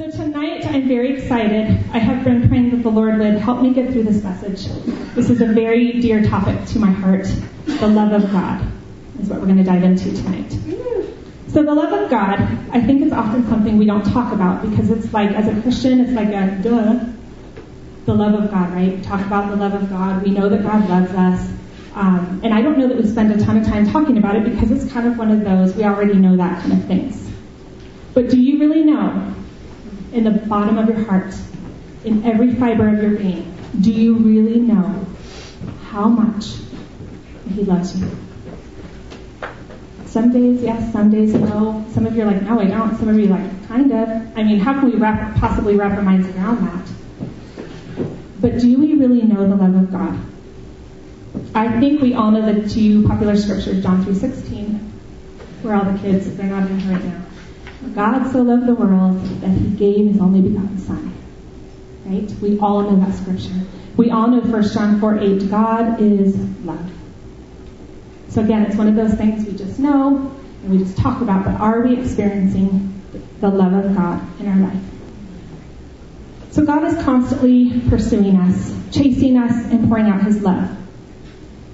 So tonight I'm very excited. I have been praying that the Lord would help me get through this message. This is a very dear topic to my heart. The love of God is what we're going to dive into tonight. So the love of God, I think is often something we don't talk about because it's like, as a Christian, it's like a duh. The love of God, right? We talk about the love of God. We know that God loves us. Um, and I don't know that we spend a ton of time talking about it because it's kind of one of those, we already know that kind of things. But do you really know in the bottom of your heart, in every fiber of your being, do you really know how much He loves you? Some days, yes, some days, no. Some of you are like, no, I don't. Some of you are like, kind of. I mean, how can we wrap, possibly wrap our minds around that? But do we really know the love of God? I think we all know the two popular scriptures, John 3.16, where all the kids, they're not in here right now. God so loved the world that he gave his only begotten Son. Right? We all know that scripture. We all know 1 John 4 8, God is love. So again, it's one of those things we just know and we just talk about, but are we experiencing the love of God in our life? So God is constantly pursuing us, chasing us, and pouring out his love.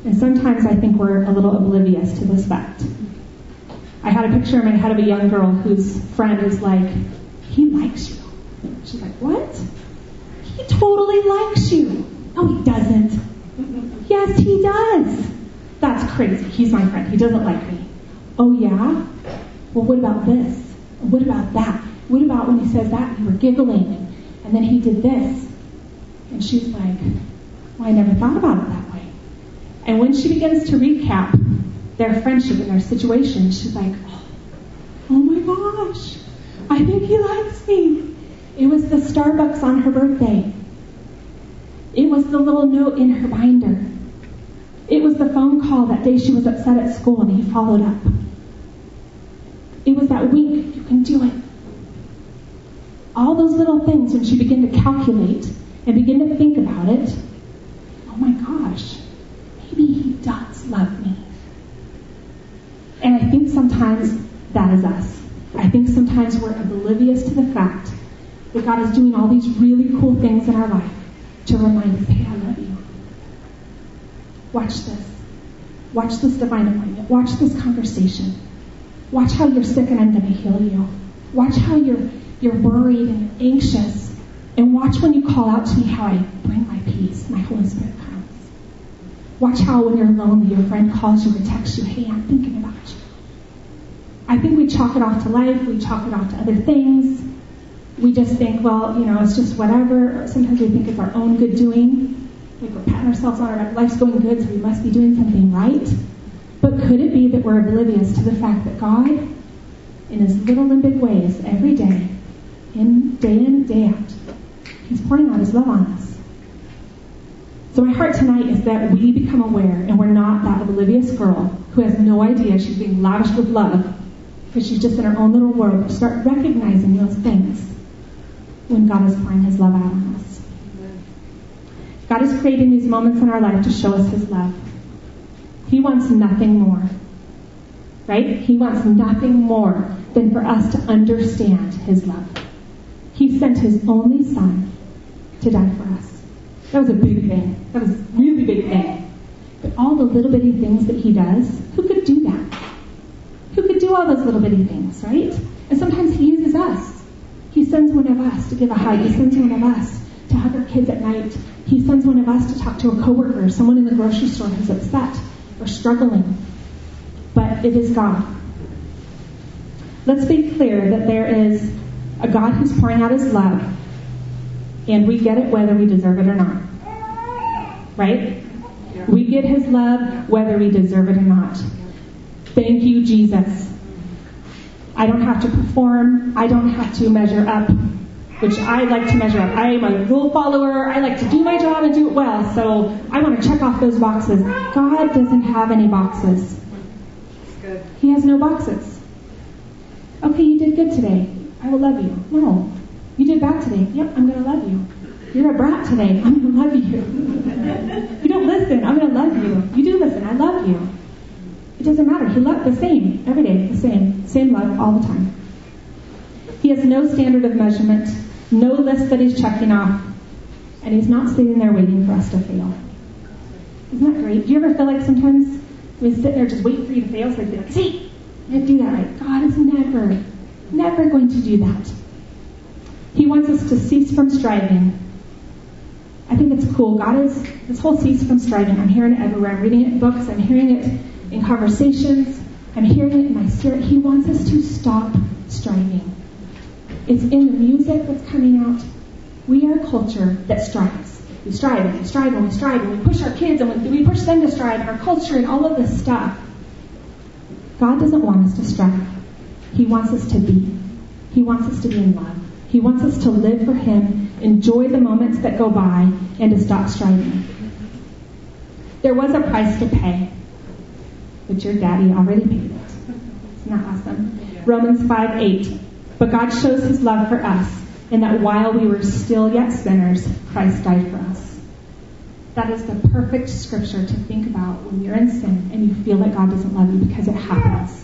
And sometimes I think we're a little oblivious to this fact. I had a picture in my head of a young girl whose friend is like, he likes you. She's like, what? He totally likes you. No, he doesn't. yes, he does. That's crazy. He's my friend. He doesn't like me. Oh, yeah? Well, what about this? What about that? What about when he says that? You were giggling, and then he did this. And she's like, well, I never thought about it that way. And when she begins to recap their friendship and their situation, she's like, oh, oh my gosh, I think he likes me. It was the Starbucks on her birthday. It was the little note in her binder. It was the phone call that day she was upset at school and he followed up. It was that wink, you can do it. All those little things, when she began to calculate and begin to think about it, oh my gosh, maybe he does love. Sometimes that is us. I think sometimes we're oblivious to the fact that God is doing all these really cool things in our life to remind us, hey, I love you. Watch this. Watch this divine appointment. Watch this conversation. Watch how you're sick and I'm going to heal you. Watch how you're, you're worried and anxious. And watch when you call out to me how I bring my peace. My Holy Spirit comes. Watch how when you're lonely, your friend calls you or texts you, hey, I'm thinking about you. I think we chalk it off to life. We chalk it off to other things. We just think, well, you know, it's just whatever. Sometimes we think it's our own good doing. Like we're patting ourselves on our life's going good, so we must be doing something right. But could it be that we're oblivious to the fact that God, in His little and big ways, every day, in day in, day out, He's pouring out His love on us. So my heart tonight is that we become aware and we're not that oblivious girl who has no idea she's being lavished with love because she's just in her own little world. But start recognizing those things when God is pouring His love out on us. God is creating these moments in our life to show us His love. He wants nothing more. Right? He wants nothing more than for us to understand His love. He sent His only Son to die for us. That was a big thing. That was a really big thing. But all the little bitty things that He does, who could do do all those little bitty things, right? And sometimes He uses us. He sends one of us to give a hug. He sends one of us to hug our kids at night. He sends one of us to talk to a coworker, or someone in the grocery store who's upset or struggling. But it is God. Let's be clear that there is a God who's pouring out his love, and we get it whether we deserve it or not. Right? We get his love whether we deserve it or not. Thank you, Jesus. I don't have to perform. I don't have to measure up, which I like to measure up. I am a rule follower. I like to do my job and do it well. So I want to check off those boxes. God doesn't have any boxes. He has no boxes. Okay, you did good today. I will love you. No. You did bad today. Yep, I'm going to love you. You're a brat today. I'm going to love you. you don't listen. I'm going to love you. You do listen. I love you. Doesn't matter. He loved the same every day, the same, same love all the time. He has no standard of measurement, no list that he's checking off, and he's not sitting there waiting for us to fail. Isn't that great? Do you ever feel like sometimes we sit there just waiting for you to fail so can like, see, I do that right. God is never, never going to do that. He wants us to cease from striving. I think it's cool. God is, this whole cease from striving, I'm hearing it everywhere. I'm reading it in books, I'm hearing it in conversations, I'm hearing it in my spirit. He wants us to stop striving. It's in the music that's coming out. We are a culture that strives. We strive and we strive and we strive and we push our kids and we push them to strive our culture and all of this stuff. God doesn't want us to strive. He wants us to be. He wants us to be in love. He wants us to live for Him, enjoy the moments that go by, and to stop striving. There was a price to pay, but your daddy already paid it. Isn't that awesome? Romans 5 8. But God shows His love for us in that while we were still yet sinners, Christ died for us. That is the perfect scripture to think about when you're in sin and you feel that God doesn't love you because it happens.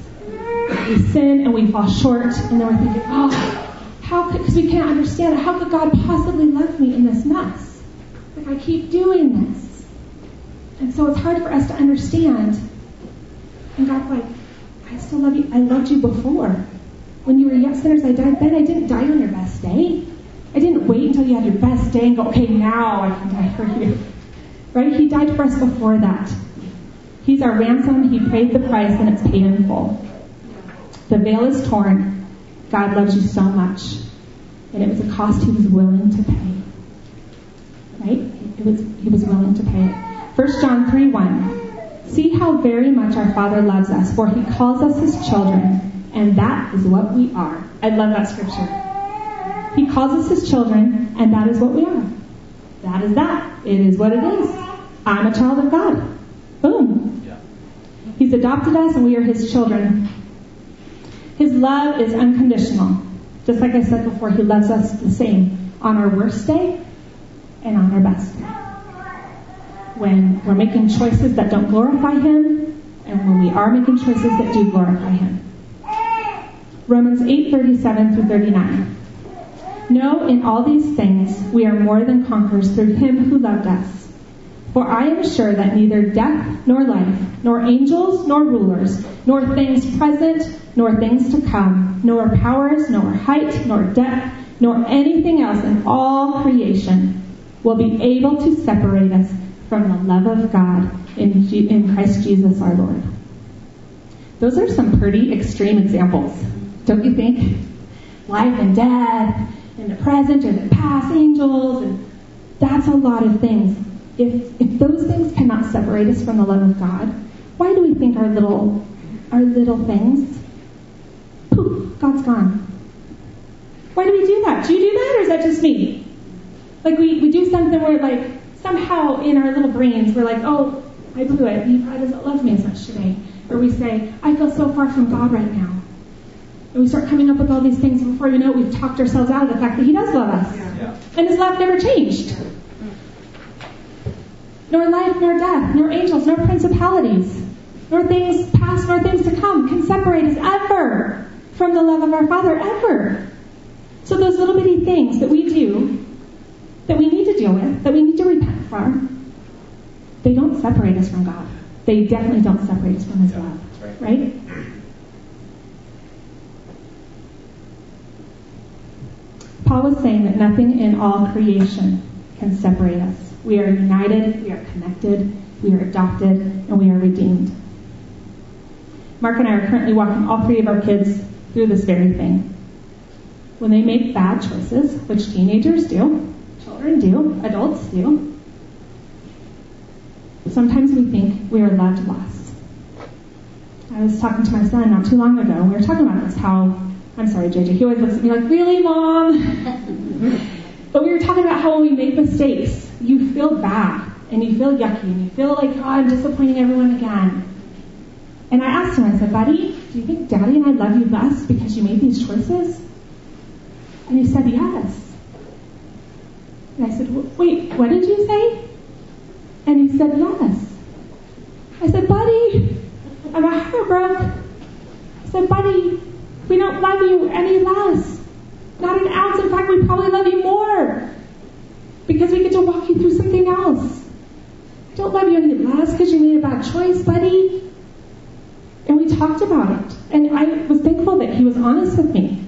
We sin and we fall short, and then we're thinking, oh, how could, because we can't understand how could God possibly love me in this mess? Like I keep doing this. And so it's hard for us to understand. And God's like, I still love you. I loved you before. When you were yet sinners, I died then. I didn't die on your best day. I didn't wait until you had your best day and go, okay, now I can die for you. Right? He died for us before that. He's our ransom. He paid the price and it's paid in full. The veil is torn God loves you so much. And it was a cost he was willing to pay. Right? It was, he was willing to pay it. 1 John 3 1. See how very much our Father loves us, for he calls us his children, and that is what we are. I love that scripture. He calls us his children, and that is what we are. That is that. It is what it is. I'm a child of God. Boom. Yeah. He's adopted us, and we are his children. His love is unconditional. Just like I said before, He loves us the same on our worst day and on our best day. When we're making choices that don't glorify Him, and when we are making choices that do glorify Him. Romans 8:37 through 39. No, in all these things we are more than conquerors through Him who loved us. For I am sure that neither death nor life, nor angels nor rulers, nor things present nor things to come, nor powers, nor height, nor depth, nor anything else in all creation will be able to separate us from the love of God in, in Christ Jesus our Lord. Those are some pretty extreme examples, don't you think? Life and death, in the present or the past, angels, and that's a lot of things. If, if those things cannot separate us from the love of God, why do we think our little, our little things poof, God's gone. Why do we do that? Do you do that or is that just me? Like we, we do something where like somehow in our little brains we're like, oh, I blew it. He probably doesn't love me as much today. Or we say, I feel so far from God right now. And we start coming up with all these things, and before you know it, we've talked ourselves out of the fact that He does love us. Yeah. And His love never changed. Nor life, nor death, nor angels, nor principalities, nor things past, nor things to come can separate us ever from the love of our Father ever. So those little bitty things that we do, that we need to deal with, that we need to repent for, they don't separate us from God. They definitely don't separate us from His yeah, love. Right. right? Paul was saying that nothing in all creation can separate us. We are united, we are connected, we are adopted, and we are redeemed. Mark and I are currently walking all three of our kids through this very thing. When they make bad choices, which teenagers do, children do, adults do, sometimes we think we are loved less. I was talking to my son not too long ago, and we were talking about this, how, I'm sorry, JJ, he always looks at me like, really, mom? but we were talking about how when we make mistakes, you feel bad, and you feel yucky, and you feel like, oh, I'm disappointing everyone again. And I asked him, I said, buddy, do you think daddy and I love you less because you made these choices? And he said, yes. And I said, wait, what did you say? And he said, yes. I said, buddy, I'm a heartbroken. I said, buddy, we don't love you any less Not an ounce. In fact, we probably love you more because we get to walk you through something else. Don't love you any less because you made a bad choice, buddy. And we talked about it. And I was thankful that he was honest with me.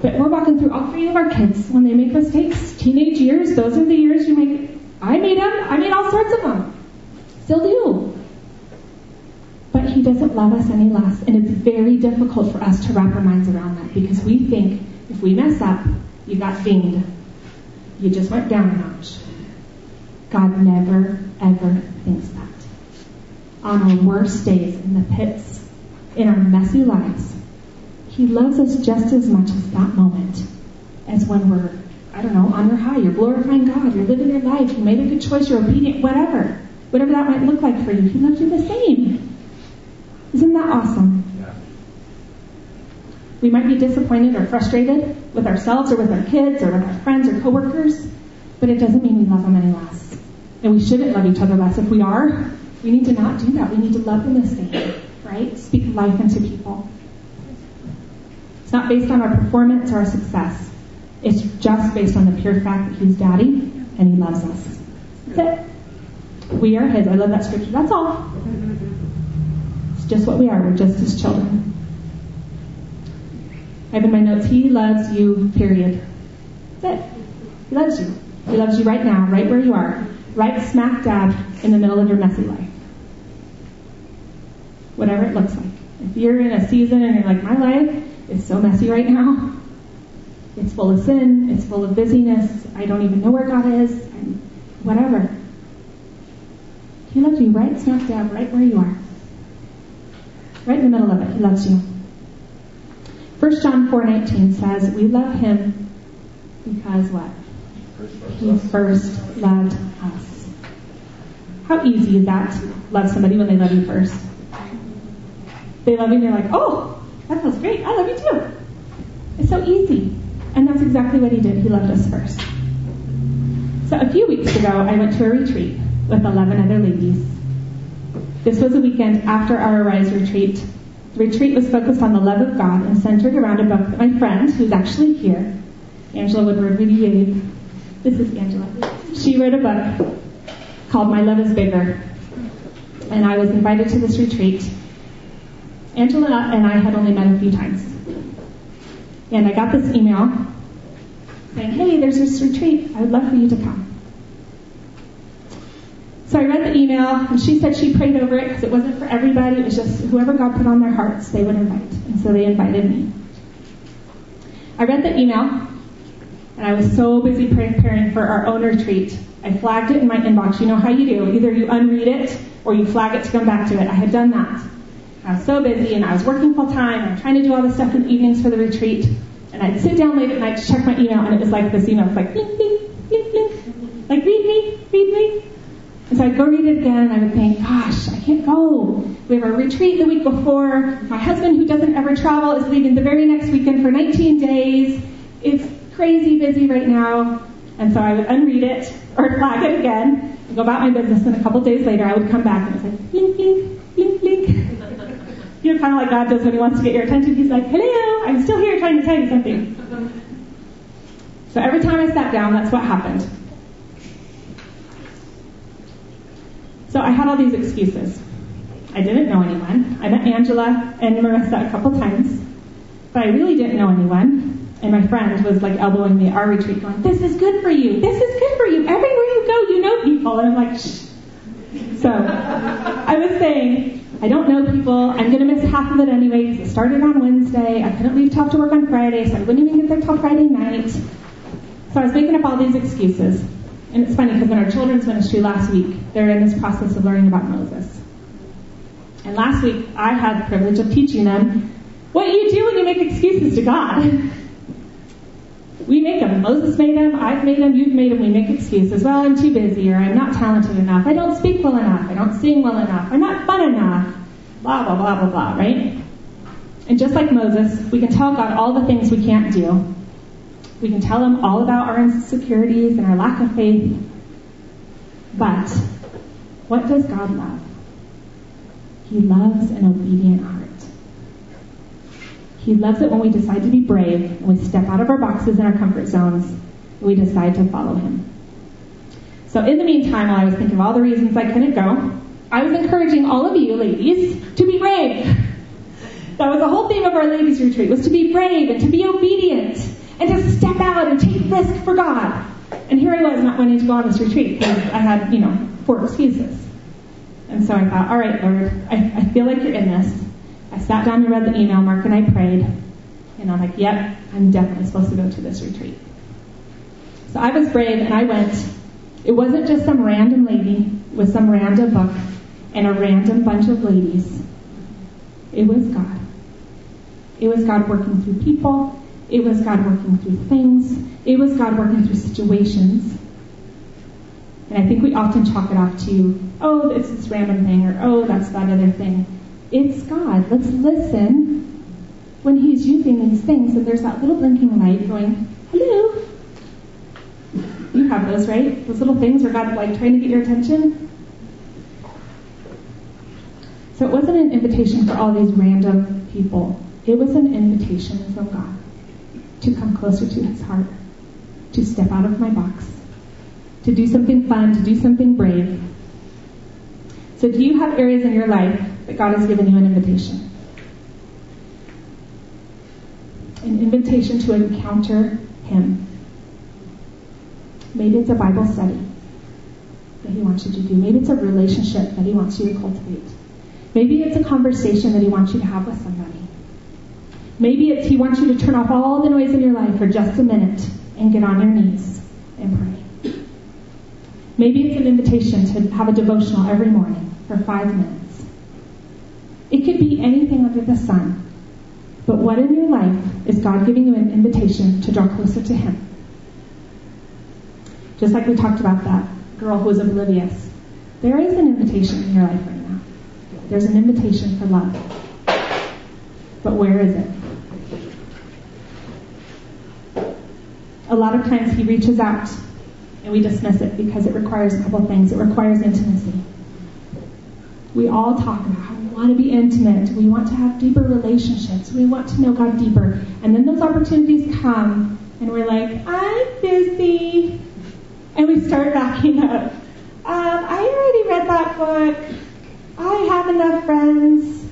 But we're walking through all three of our kids when they make mistakes. Teenage years, those are the years you make. I made them. I made all sorts of them. Still do. But he doesn't love us any less. And it's very difficult for us to wrap our minds around that because we think if we mess up, you got dinged. You just went down a notch. God never, ever thinks that. On our worst days, in the pits, in our messy lives, He loves us just as much as that moment as when we're, I don't know, on your high. You're glorifying God. You're living your life. You made a good choice. You're obedient. Whatever. Whatever that might look like for you. He loves you the same. Isn't that awesome? Yeah. We might be disappointed or frustrated with ourselves or with our kids or with our friends or coworkers, but it doesn't mean we love them any less. And we shouldn't love each other less. If we are, we need to not do that. We need to love them the same, right? Speak life into people. It's not based on our performance or our success. It's just based on the pure fact that He's Daddy and He loves us. That's it. We are His. I love that scripture. That's all. It's just what we are. We're just His children. I have in my notes, He loves you, period. That's it. He loves you. He loves you right now, right where you are right smack dab in the middle of your messy life. Whatever it looks like. If you're in a season and you're like, my life is so messy right now, it's full of sin, it's full of busyness, I don't even know where God is, and whatever. He loves you right smack dab, right where you are. Right in the middle of it. He loves you. 1 John 4.19 says, we love him because what? He first loved us. How easy is that to love somebody when they love you first? They love you and you're like, oh, that feels great. I love you too. It's so easy. And that's exactly what he did. He loved us first. So a few weeks ago, I went to a retreat with 11 other ladies. This was a weekend after our Arise retreat. The retreat was focused on the love of God and centered around a book that my friend, who's actually here, Angela Woodward Rudy this is Angela. She wrote a book called My Love is Bigger. And I was invited to this retreat. Angela and I had only met a few times. And I got this email saying, hey, there's this retreat. I would love for you to come. So I read the email, and she said she prayed over it because it wasn't for everybody. It was just whoever God put on their hearts, they would invite. And so they invited me. I read the email, and I was so busy preparing for our own retreat. I flagged it in my inbox. You know how you do. Either you unread it or you flag it to come back to it. I had done that. I was so busy and I was working full time and I'm trying to do all this stuff in the evenings for the retreat. And I'd sit down late at night to check my email and it was like this email. It's like, blink, blink, blink, blink. Like, read me, read me. And so I'd go read it again and I would think, gosh, I can't go. We have a retreat the week before. My husband, who doesn't ever travel, is leaving the very next weekend for 19 days. It's crazy busy right now. And so I would unread it or flag it again, go about my business, and a couple days later I would come back and it was like, blink, blink, blink, blink. You know, kind of like God does when he wants to get your attention. He's like, hello, I'm still here trying to tell you something. So every time I sat down, that's what happened. So I had all these excuses. I didn't know anyone. I met Angela and Marissa a couple times, but I really didn't know anyone. And my friend was like elbowing me at our retreat, going, "This is good for you. This is good for you. Everywhere you go, you know people." And I'm like, Shh. So I was saying, I don't know people. I'm going to miss half of it anyway because it started on Wednesday. I couldn't leave till to work on Friday, so I wouldn't even get there till Friday night. So I was making up all these excuses. And it's funny because in our children's ministry last week, they're in this process of learning about Moses. And last week, I had the privilege of teaching them what you do when you make excuses to God. We make them. Moses made them. I've made them. You've made them. We make excuses. Well, I'm too busy, or I'm not talented enough. I don't speak well enough. I don't sing well enough. I'm not fun enough. Blah, blah, blah, blah, blah, right? And just like Moses, we can tell God all the things we can't do. We can tell him all about our insecurities and our lack of faith. But what does God love? He loves an obedient heart. He loves it when we decide to be brave and we step out of our boxes and our comfort zones we decide to follow Him. So in the meantime, while I was thinking of all the reasons I couldn't go, I was encouraging all of you ladies to be brave. That was the whole theme of our ladies retreat, was to be brave and to be obedient and to step out and take risk for God. And here I was not wanting to go on this retreat because I had, you know, four excuses. And so I thought, all right, Lord, I, I feel like you're in this. I sat down and read the email, Mark and I prayed, and I'm like, yep, I'm definitely supposed to go to this retreat. So I was brave and I went. It wasn't just some random lady with some random book and a random bunch of ladies. It was God. It was God working through people. It was God working through things. It was God working through situations. And I think we often chalk it off to, oh, it's this random thing, or oh, that's that other thing. It's God. Let's listen when He's using these things. And there's that little blinking light going, hello. You have those, right? Those little things where God's like trying to get your attention. So it wasn't an invitation for all these random people. It was an invitation from God to come closer to His heart, to step out of my box, to do something fun, to do something brave. So do you have areas in your life that God has given you an invitation. An invitation to encounter Him. Maybe it's a Bible study that He wants you to do. Maybe it's a relationship that He wants you to cultivate. Maybe it's a conversation that He wants you to have with somebody. Maybe it's He wants you to turn off all the noise in your life for just a minute and get on your knees and pray. Maybe it's an invitation to have a devotional every morning for five minutes. It could be anything under the sun. But what in your life is God giving you an invitation to draw closer to Him? Just like we talked about that girl who was oblivious. There is an invitation in your life right now. There's an invitation for love. But where is it? A lot of times He reaches out and we dismiss it because it requires a couple things. It requires intimacy. We all talk about how want to be intimate. We want to have deeper relationships. We want to know God deeper. And then those opportunities come, and we're like, I'm busy. And we start backing up. Um, I already read that book. I have enough friends.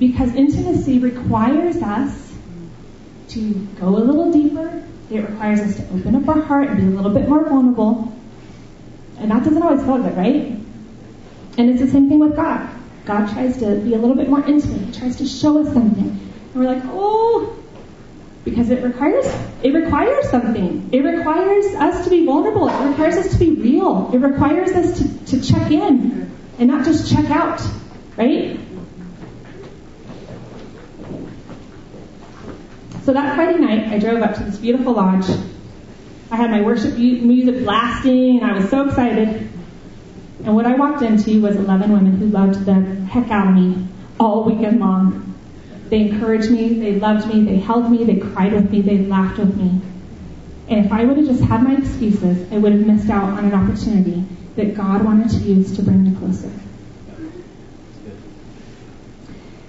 Because intimacy requires us to go a little deeper. It requires us to open up our heart and be a little bit more vulnerable. And that doesn't always feel good, right? And it's the same thing with God. God tries to be a little bit more intimate. He tries to show us something. And we're like, oh, because it requires it requires something. It requires us to be vulnerable. It requires us to be real. It requires us to, to check in and not just check out, right? So that Friday night, I drove up to this beautiful lodge. I had my worship music blasting, and I was so excited. And what I walked into was 11 women who loved the heck out of me all weekend long. They encouraged me, they loved me, they held me, they cried with me, they laughed with me. And if I would have just had my excuses, I would have missed out on an opportunity that God wanted to use to bring me closer.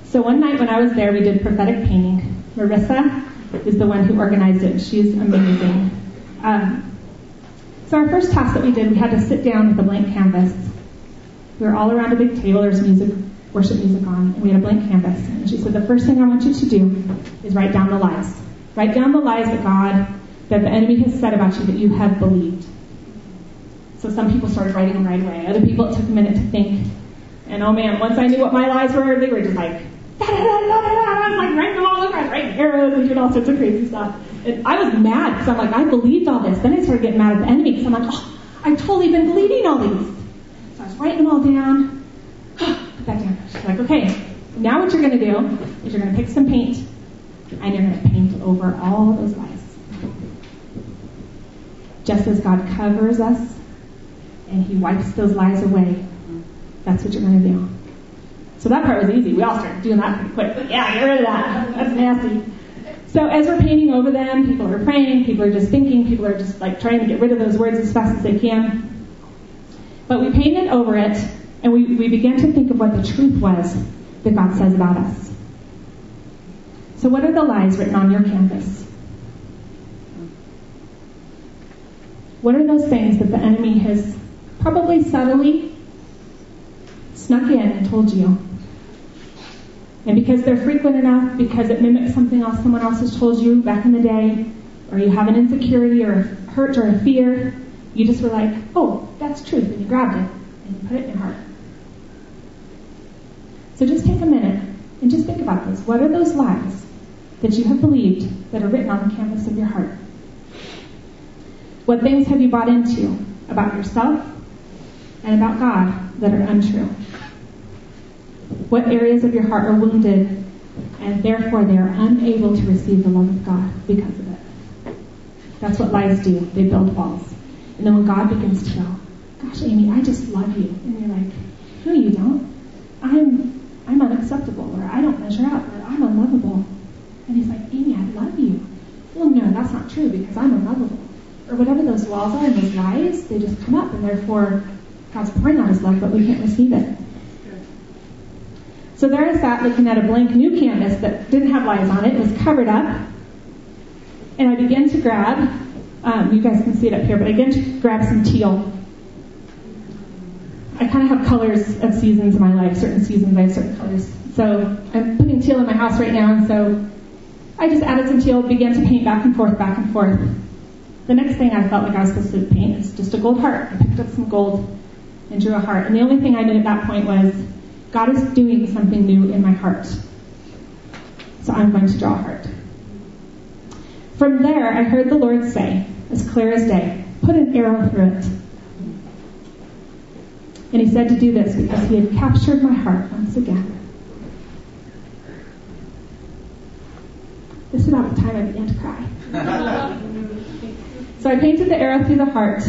So one night when I was there, we did prophetic painting. Marissa is the one who organized it. She's amazing. Um, so our first task that we did, we had to sit down with a blank canvas we were all around a big table. There's music, worship music on, and we had a blank canvas. And she said, the first thing I want you to do is write down the lies. Write down the lies that God, that the enemy has said about you that you have believed. So some people started writing them right away. Other people, it took a minute to think. And oh man, once I knew what my lies were, they were just like, da, da, da, da, da, like writing them all over. Arrows and doing all sorts of crazy stuff. And I was mad because I'm like, I believed all this. Then I started getting mad at the enemy because I'm like, oh, I've totally been believing all these So I was writing them all down. Put that down. She's like, okay, now what you're going to do is you're going to pick some paint and you're going to paint over all those lies. Just as God covers us and He wipes those lies away, that's what you're going to do. So that part was easy. We all started doing that pretty quick. But yeah, get rid of that. That's nasty. So as we're painting over them, people are praying, people are just thinking, people are just like trying to get rid of those words as fast as they can. But we painted over it, and we, we began to think of what the truth was that God says about us. So, what are the lies written on your canvas? What are those things that the enemy has probably subtly snuck in and told you? And because they're frequent enough, because it mimics something else someone else has told you back in the day, or you have an insecurity or a hurt or a fear, you just were like, oh, that's truth, and you grabbed it and you put it in your heart. So just take a minute and just think about this. What are those lies that you have believed that are written on the canvas of your heart? What things have you bought into about yourself and about God that are untrue? What areas of your heart are wounded and therefore they are unable to receive the love of God because of it? That's what lies do. They build walls. And then when God begins to go, gosh, Amy, I just love you. And you're like, no, you don't. I'm I'm unacceptable, or I don't measure up, or I'm unlovable. And he's like, Amy, I love you. Well, no, that's not true because I'm unlovable. Or whatever those walls are and those lies, they just come up, and therefore God's pouring out his love, but we can't receive it. So there I sat looking at a blank new canvas that didn't have lines on it. It was covered up. And I began to grab, um, you guys can see it up here, but I began to grab some teal. I kind of have colors of seasons in my life. Certain seasons I have certain colors. So I'm putting teal in my house right now, and so I just added some teal, began to paint back and forth, back and forth. The next thing I felt like I was supposed to paint is just a gold heart. I picked up some gold and drew a heart. And the only thing I knew at that point was God is doing something new in my heart. So I'm going to draw a heart. From there, I heard the Lord say, as clear as day, put an arrow through it. And he said to do this because he had captured my heart once again. This is about the time I began to cry. so I painted the arrow through the heart.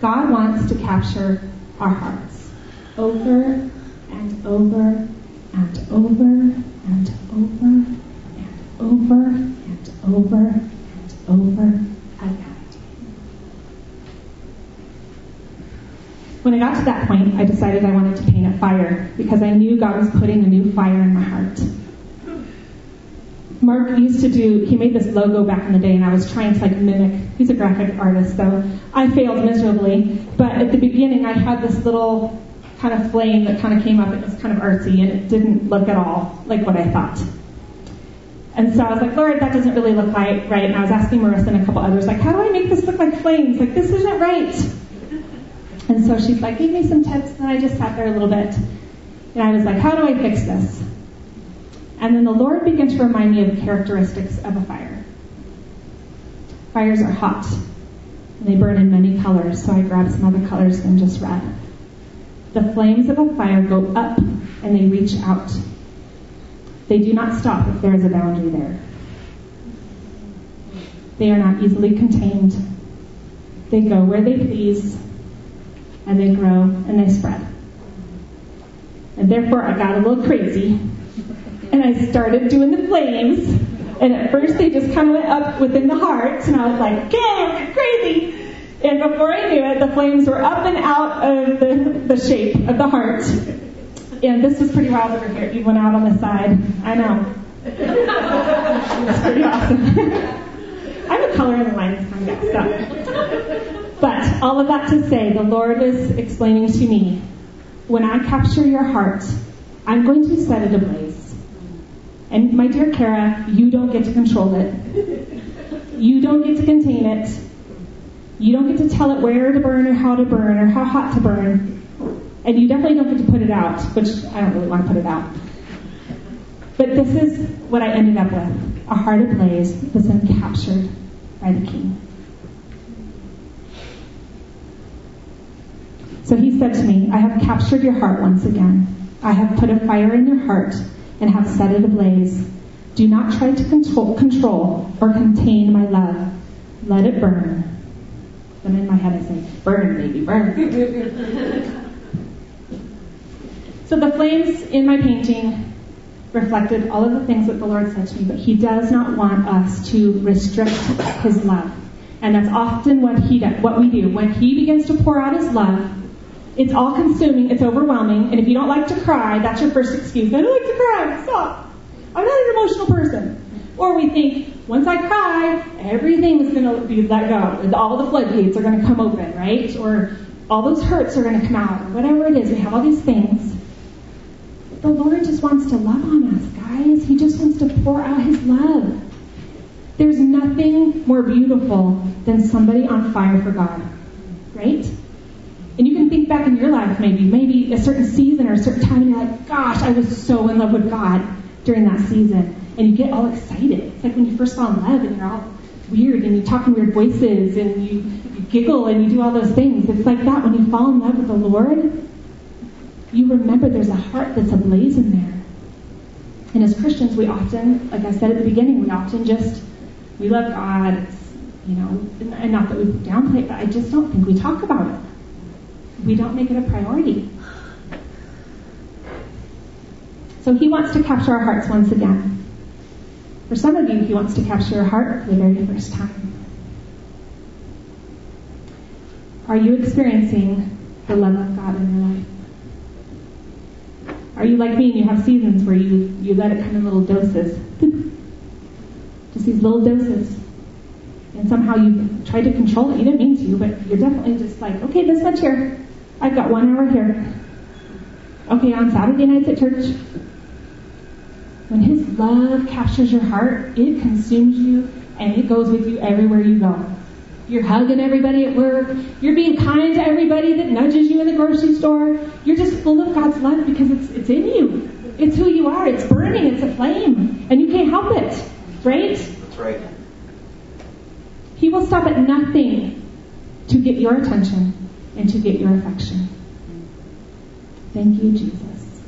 God wants to capture our hearts over and over and over and over and over and over and over again. When I got to that point, I decided I wanted to paint a fire because I knew God was putting a new fire in my heart. Mark used to do, he made this logo back in the day and I was trying to like mimic, he's a graphic artist, so I failed miserably. But at the beginning I had this little kind of flame that kind of came up. It was kind of artsy and it didn't look at all like what I thought. And so I was like, Lord, that doesn't really look like right. And I was asking Marissa and a couple others, like, how do I make this look like flames? Like, this isn't right. And so she's like, give me some tips. And I just sat there a little bit. And I was like, how do I fix this? And then the Lord began to remind me of the characteristics of a fire. Fires are hot. And they burn in many colors. So I grabbed some other colors than just red. The flames of a fire go up and they reach out. They do not stop if there is a boundary there. They are not easily contained. They go where they please and they grow and they spread. And therefore I got a little crazy and I started doing the flames. And at first they just kind of went up within the heart and I was like, okay, crazy. And before I knew it, the flames were up and out of the, the shape of the heart. And this was pretty wild over here. It went out on the side. I know. It's pretty awesome. I'm a color in the lines kind of so. But all of that to say, the Lord was explaining to me, when I capture your heart, I'm going to set it ablaze. And my dear Kara, you don't get to control it. You don't get to contain it. You don't get to tell it where to burn or how to burn or how hot to burn. And you definitely don't get to put it out, which I don't really want to put it out. But this is what I ended up with a heart ablaze that's been captured by the King. So he said to me, I have captured your heart once again. I have put a fire in your heart and have set it ablaze. Do not try to control, control or contain my love. Let it burn. Then in my head I say, burn, baby, burn. so the flames in my painting reflected all of the things that the Lord said to me, but He does not want us to restrict His love. And that's often what He does, what we do. When He begins to pour out His love, it's all consuming, it's overwhelming, and if you don't like to cry, that's your first excuse. I don't like to cry, stop. I'm not an emotional person. Or we think, once I cry, everything is going to be let go. All the floodgates are going to come open, right? Or all those hurts are going to come out, whatever it is. We have all these things. The Lord just wants to love on us, guys. He just wants to pour out His love. There's nothing more beautiful than somebody on fire for God, right? And you can think back in your life, maybe, maybe a certain season or a certain time, and you're like, gosh, I was so in love with God during that season. And you get all excited. It's like when you first fall in love and you're all weird and you talk in weird voices and you, you giggle and you do all those things. It's like that when you fall in love with the Lord. You remember there's a heart that's ablaze in there. And as Christians, we often, like I said at the beginning, we often just, we love God. You know, and not that we downplay it, but I just don't think we talk about it. We don't make it a priority. So he wants to capture our hearts once again. For some of you, he wants to capture your heart for the very first time. Are you experiencing the love of God in your life? Are you like me and you have seasons where you, you let it come in little doses? Just these little doses. And somehow you try to control it. You didn't mean to, but you're definitely just like, okay, this much here. I've got one hour here. Okay, on Saturday nights at church, when His love captures your heart, it consumes you and it goes with you everywhere you go. You're hugging everybody at work. You're being kind to everybody that nudges you in the grocery store. You're just full of God's love because it's, it's in you. It's who you are. It's burning. It's a flame. And you can't help it. Right? That's right. He will stop at nothing to get your attention and to get your affection. Thank you, Jesus.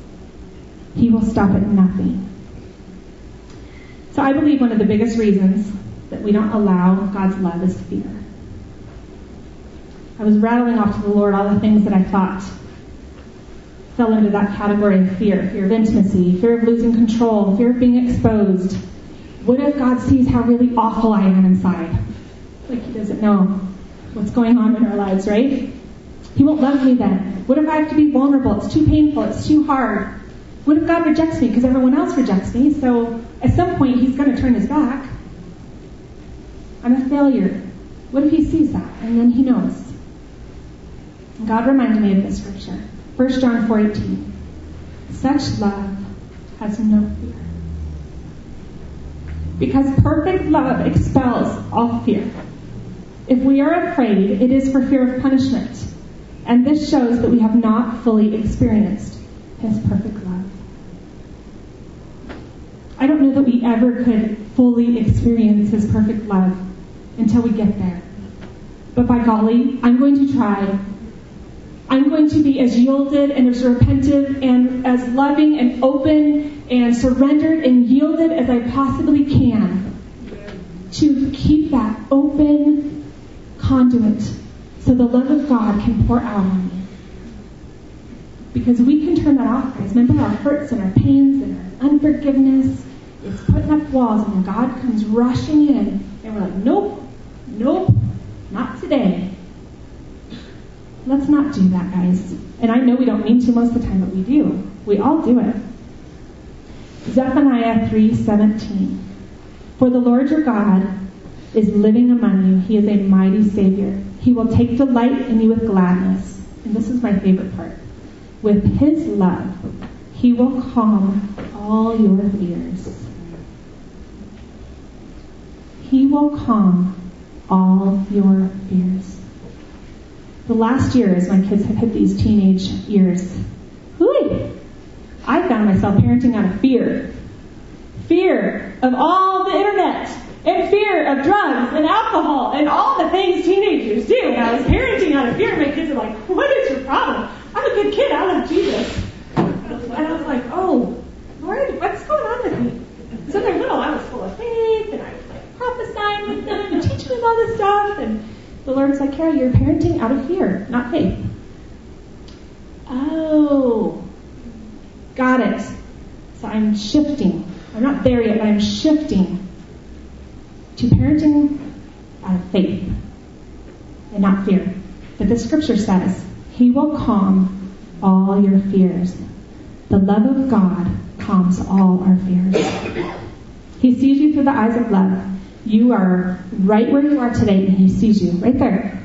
He will stop at nothing. So I believe one of the biggest reasons that we don't allow God's love is fear. I was rattling off to the Lord all the things that I thought fell into that category of fear. Fear of intimacy, fear of losing control, fear of being exposed. What if God sees how really awful I am inside? Like he doesn't know what's going on in our lives, right? He won't love me then. What if I have to be vulnerable? It's too painful. It's too hard. What if God rejects me because everyone else rejects me? So at some point he's going to turn his back. I'm a failure. What if he sees that and then he knows? And God reminded me of this scripture. 1 John 4:18. Such love has no fear. Because perfect love expels all fear. If we are afraid, it is for fear of punishment. And this shows that we have not fully experienced his perfect love. I don't know that we ever could fully experience his perfect love until we get there. But by golly, I'm going to try. I'm going to be as yielded and as repentant and as loving and open and surrendered and yielded as I possibly can to keep that open conduit so the love of God can pour out on me. Because we can turn that off, guys. Remember our hurts and our pains and our unforgiveness? It's putting up walls, and God comes rushing in, and we're like, nope, nope, not today. Let's not do that, guys. And I know we don't mean to most of the time, but we do. We all do it. Zephaniah 3:17. For the Lord your God is living among you. He is a mighty Savior. He will take delight in you with gladness. And this is my favorite part. With his love, he will calm all your fears. He will calm all your fears. The last year, as my kids have hit these teenage years, whoo, I found myself parenting out of fear. Fear of all the internet and fear of drugs and alcohol and all the things teenagers do. And I was parenting out of fear. My kids are like, what is your problem? I'm a good kid. I love Jesus. And I was like, oh, Lord, what's going on with me? So they're little. I was full of faith and I was like prophesying with them and teaching them all this stuff. And the Lord's like, Carol, you're parenting out of fear, not faith. Oh, got it. So I'm shifting. I'm not there yet, but I'm shifting to parenting out of faith and not fear. But the scripture says, He will calm all your fears. The love of God calms all our fears. He sees you through the eyes of love. You are right where you are today, and He sees you right there,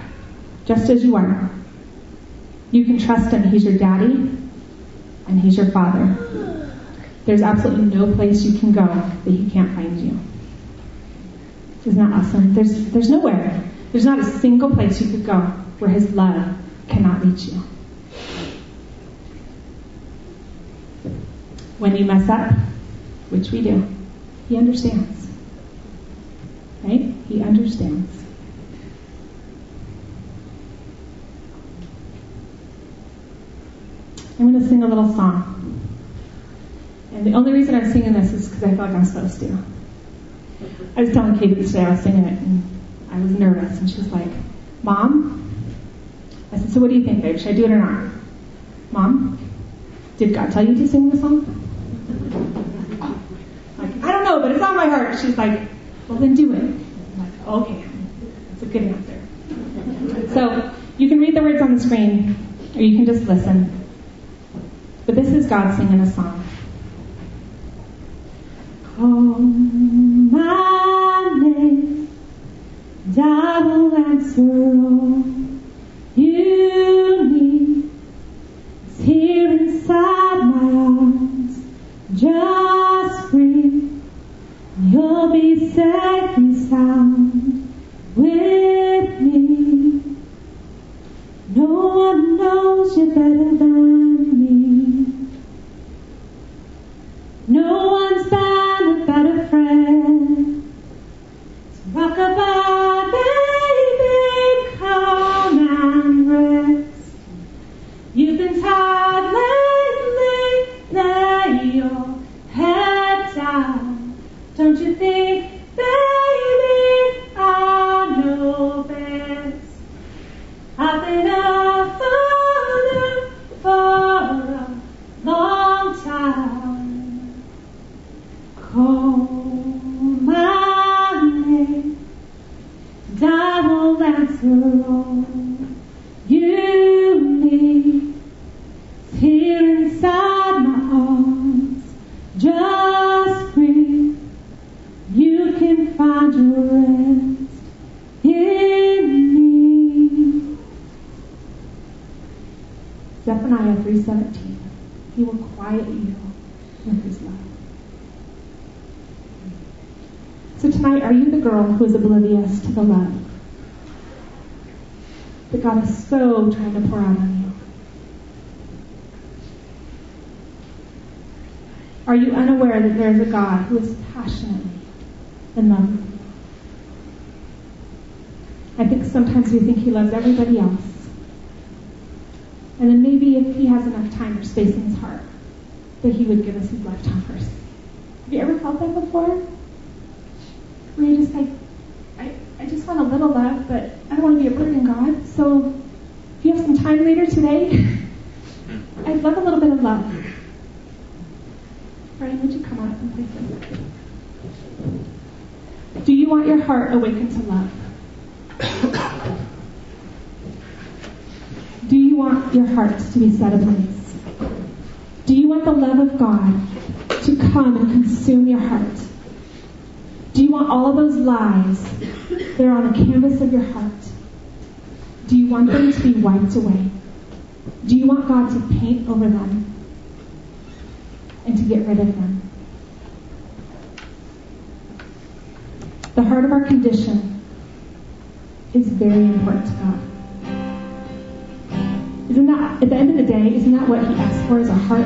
just as you are. You can trust Him. He's your daddy, and He's your father. There's absolutely no place you can go that He can't find you. Isn't that awesome? There's, there's nowhere. There's not a single place you could go where His love cannot reach you. When you mess up, which we do, He understands. Right? He understands. I'm going to sing a little song. And the only reason I'm singing this is because I feel like I'm supposed to. I was telling Katie today I was singing it, and I was nervous, and she was like, Mom? I said, So what do you think, babe? Should I do it or not? Mom? Did God tell you to sing this song? Like, I don't know, but it's on my heart. She's like, Well, then do it. Like, Okay. That's a good answer. So you can read the words on the screen, or you can just listen. But this is God singing a song. Call my name, I will answer all pensar that God is so trying to pour out on you? Are you unaware that there is a God who is passionately in love you? I think sometimes we think he loves everybody else. And then maybe if he has enough time or space in his heart, that he would give us his to others. Have you ever felt that before? Where you're just like, I, just want a little love, but I don't want to be a burden, God. So if you have some time later today, hmm. I'd love a little bit of love. Brian, would you come up and something? Do you want your heart awakened to love? Do you want your heart to be set ablaze? Do you want the love of God to come and consume your heart? Do you want all of those lies that are on the canvas of your heart? Do you want them to be wiped away? Do you want God to paint over them and to get rid of them? The heart of our condition is very important to God. Isn't that, at the end of the day, isn't that what He asks for is a heart?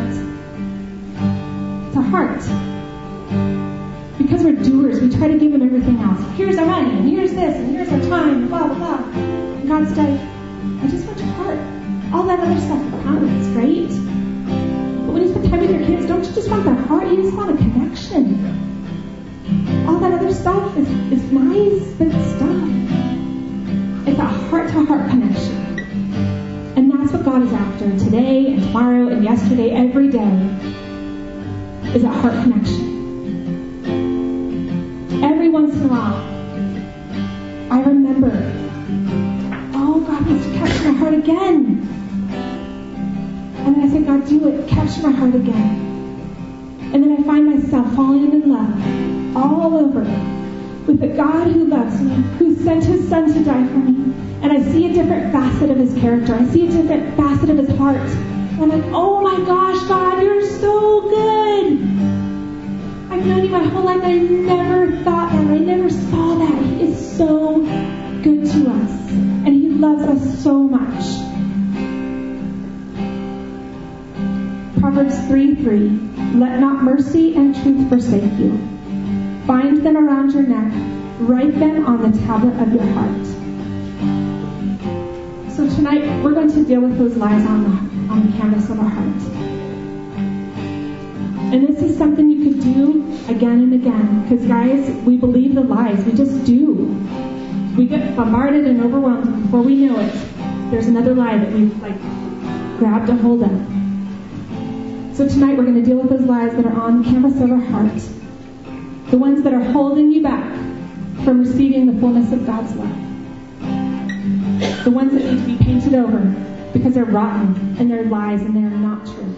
It's a heart. Because we're doers, we try to give Him everything else. Here's our money, and here's this, and here's our time, blah, blah, blah. And God's like, I just want your heart. All that other stuff counts, right? But when you spend time with your kids, don't you just want their heart? You just want a connection. All that other stuff is, is nice, but stuff. It's a heart-to-heart connection. And that's what God is after today and tomorrow and yesterday, every day, is a heart connection. Every once in a while, I remember, oh, God wants to capture my heart again. And then I say, God, do it. Capture my heart again. And then I find myself falling in love all over with the God who loves me, who sent his son to die for me. And I see a different facet of his character. I see a different facet of his heart. And I'm like, oh my gosh, God, you're so good. Known you my whole life. I never thought that. I never saw that. He is so good to us. And he loves us so much. Proverbs 3 3. Let not mercy and truth forsake you. Bind them around your neck. Write them on the tablet of your heart. So tonight we're going to deal with those lies on the, on the canvas of our heart. And this is something you could do again and again. Because guys, we believe the lies. We just do. We get bombarded and overwhelmed before we know it. There's another lie that we've like grabbed a hold of. So tonight we're going to deal with those lies that are on the canvas of our heart. The ones that are holding you back from receiving the fullness of God's love. The ones that need to be painted over because they're rotten and they're lies and they're not true.